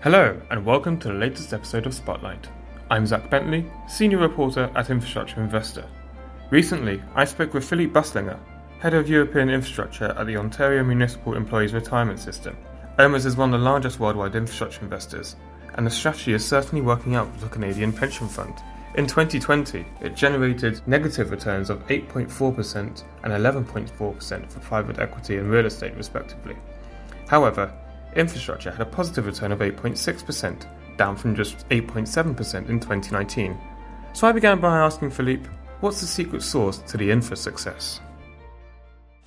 Hello, and welcome to the latest episode of Spotlight. I'm Zach Bentley, Senior Reporter at Infrastructure Investor. Recently, I spoke with Philippe Busslinger, Head of European Infrastructure at the Ontario Municipal Employees Retirement System. OMERS is one of the largest worldwide infrastructure investors, and the strategy is certainly working out for the Canadian Pension Fund. In 2020, it generated negative returns of 8.4% and 11.4% for private equity and real estate, respectively. However, infrastructure had a positive return of 8.6%, down from just 8.7% in 2019. So I began by asking Philippe, what's the secret sauce to the infra success?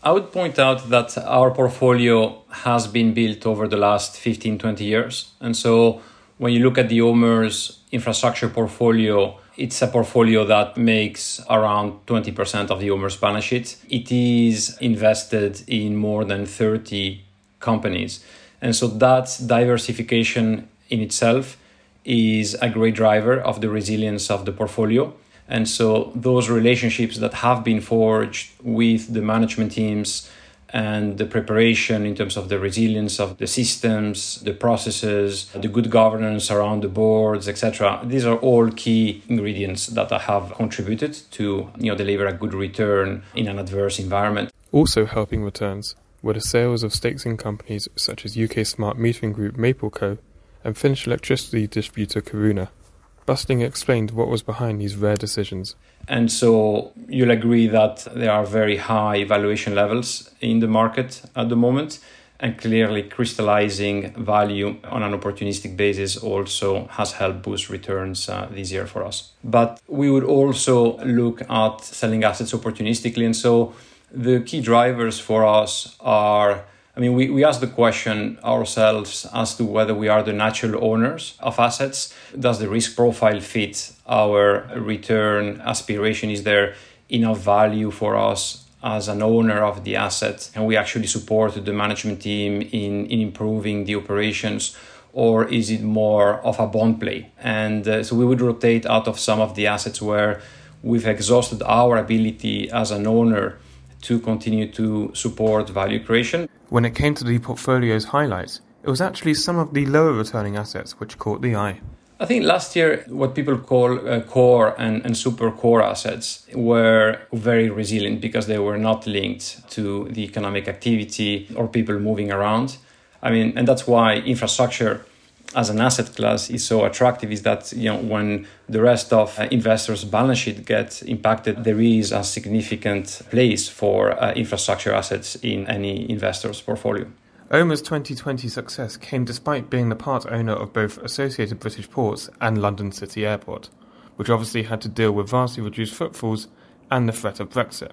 I would point out that our portfolio has been built over the last 15, 20 years. And so when you look at the OMERS infrastructure portfolio, it's a portfolio that makes around 20% of the OMERS balance sheet. It is invested in more than 30 companies. And so that diversification in itself is a great driver of the resilience of the portfolio. And so those relationships that have been forged with the management teams and the preparation in terms of the resilience of the systems, the processes, the good governance around the boards, etc. These are all key ingredients that have contributed to you know deliver a good return in an adverse environment. Also helping returns were the sales of stakes in companies such as UK smart metering group Mapleco and Finnish electricity distributor Caruna. Busslinger explained what was behind these rare decisions. And so you'll agree that there are very high valuation levels in the market at the moment. And clearly, crystallizing value on an opportunistic basis also has helped boost returns uh, this year for us. But we would also look at selling assets opportunistically. And so the key drivers for us are I mean, we, we ask the question ourselves as to whether we are the natural owners of assets. Does the risk profile fit our return aspiration? Is there enough value for us as an owner of the asset? And we actually support the management team in, in improving the operations? Or is it more of a bond play? And uh, so we would rotate out of some of the assets where we've exhausted our ability as an owner to continue to support value creation. When it came to the portfolio's highlights, it was actually some of the lower returning assets which caught the eye. I think last year, what people call uh, core and, and super core assets were very resilient because they were not linked to the economic activity or people moving around. I mean, and that's why infrastructure as an asset class is so attractive is that you know when the rest of uh, investors balance sheet gets impacted there is a significant place for uh, infrastructure assets in any investor's portfolio OMERS' 2020 success came despite being the part owner of both Associated British Ports and London City Airport, which obviously had to deal with vastly reduced footfalls and the threat of Brexit.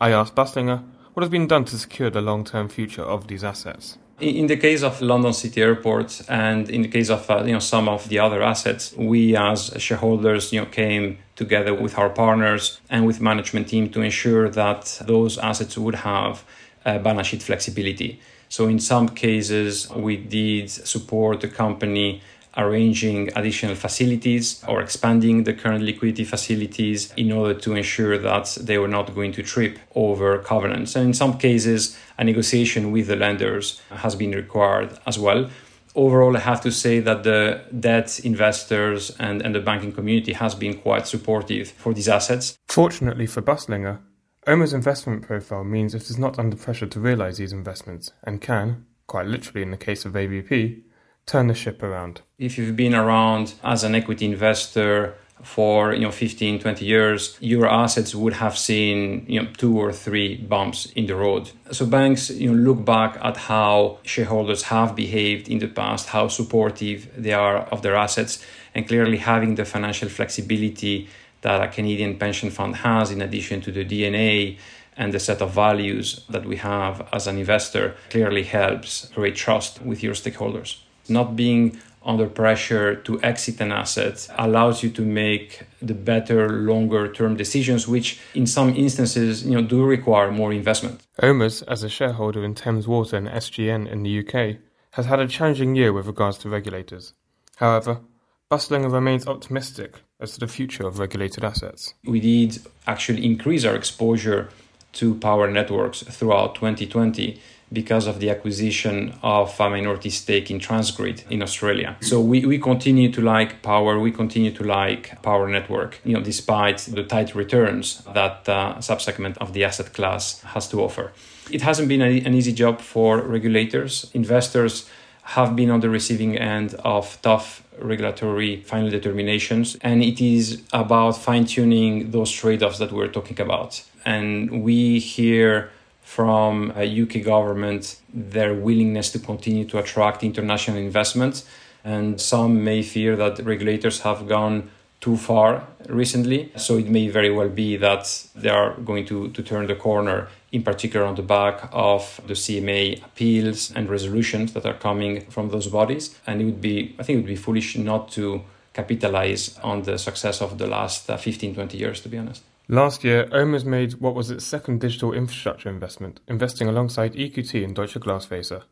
I asked Busslinger what has been done to secure the long term future of these assets. In the case of London City Airport and in the case of uh, you know some of the other assets, we as shareholders you know came together with our partners and with management team to ensure that those assets would have uh, balance sheet flexibility. So in some cases, we did support the company arranging additional facilities or expanding the current liquidity facilities in order to ensure that they were not going to trip over covenants. And in some cases, a negotiation with the lenders has been required as well. Overall, I have to say that the debt investors and, and the banking community has been quite supportive for these assets. Fortunately for Busslinger, OMERS investment profile means it is not under pressure to realize these investments and can, quite literally in the case of ABP, turn the ship around? If you've been around as an equity investor for you know 15 20 years your assets would have seen you know two or three bumps in the road so banks you know look back at how shareholders have behaved in the past how supportive they are of their assets and clearly having the financial flexibility that a Canadian pension fund has in addition to the DNA and the set of values that we have as an investor clearly helps create trust with your stakeholders not being under pressure to exit an asset allows you to make the better longer term decisions which in some instances you know do require more investment omers as a shareholder in thames water and sgn in the uk has had a challenging year with regards to regulators however Busslinger remains optimistic as to the future of regulated assets. We did actually increase our exposure to power networks throughout 2020 because of the acquisition of a minority stake in Transgrid in Australia. So we, we continue to like power, we continue to like power network, you know, despite the tight returns that uh, subsegment of the asset class has to offer. It hasn't been a, an easy job for regulators. Investors have been on the receiving end of tough regulatory final determinations, and it is about fine tuning those trade offs that we're talking about. And we hear from a UK government their willingness to continue to attract international investment. And some may fear that regulators have gone too far recently. So it may very well be that they are going to, to turn the corner, in particular on the back of the CMA appeals and resolutions that are coming from those bodies. And it would be, I think it would be foolish not to capitalize on the success of the last uh, 15, 20 years, to be honest. Last year, OMERS made what was its second digital infrastructure investment, investing alongside EQT and Deutsche Glasfaser.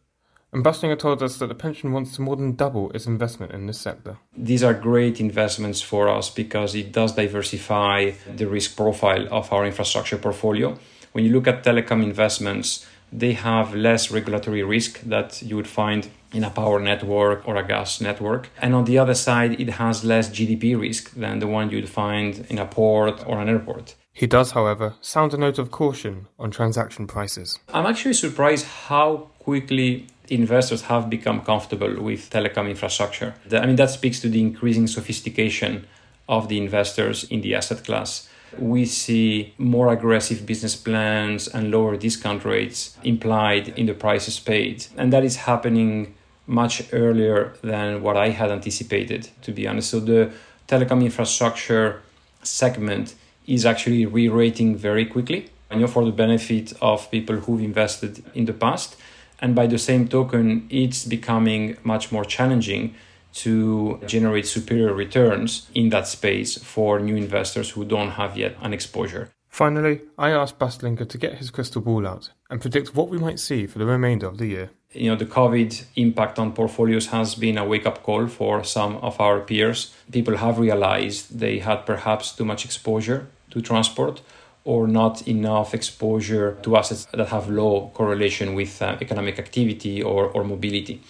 And Busslinger told us that the pension wants to more than double its investment in this sector. These are great investments for us because it does diversify the risk profile of our infrastructure portfolio. When you look at telecom investments, they have less regulatory risk that you would find in a power network or a gas network. And on the other side, it has less GDP risk than the one you'd find in a port or an airport. He does, however, sound a note of caution on transaction prices. I'm actually surprised how quickly investors have become comfortable with telecom infrastructure. I mean, that speaks to the increasing sophistication of the investors in the asset class we see more aggressive business plans and lower discount rates implied in the prices paid. And that is happening much earlier than what I had anticipated, to be honest. So the telecom infrastructure segment is actually re rating very quickly, I know for the benefit of people who've invested in the past. And by the same token, it's becoming much more challenging to generate superior returns in that space for new investors who don't have yet an exposure. Finally, I asked Busslinger to get his crystal ball out and predict what we might see for the remainder of the year. You know, the COVID impact on portfolios has been a wake up call for some of our peers. People have realized they had perhaps too much exposure to transport or not enough exposure to assets that have low correlation with uh, economic activity or, or mobility.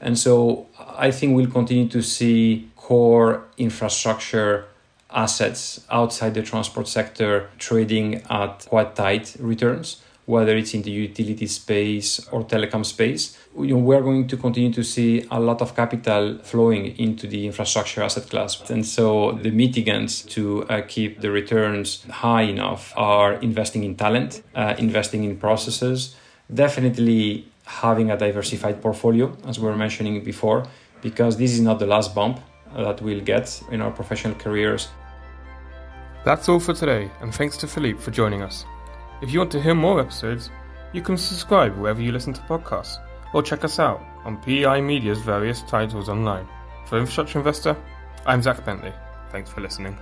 And so I think we'll continue to see core infrastructure assets outside the transport sector trading at quite tight returns, whether it's in the utility space or telecom space. We're going to continue to see a lot of capital flowing into the infrastructure asset class. And so the mitigants to uh, keep the returns high enough are investing in talent, uh, investing in processes, definitely having a diversified portfolio, as we were mentioning before, because this is not the last bump that we'll get in our professional careers. That's all for today, and thanks to Philippe for joining us. If you want to hear more episodes, you can subscribe wherever you listen to podcasts, or check us out on PEI Media's various titles online. For Infrastructure Investor, I'm Zach Bentley. Thanks for listening.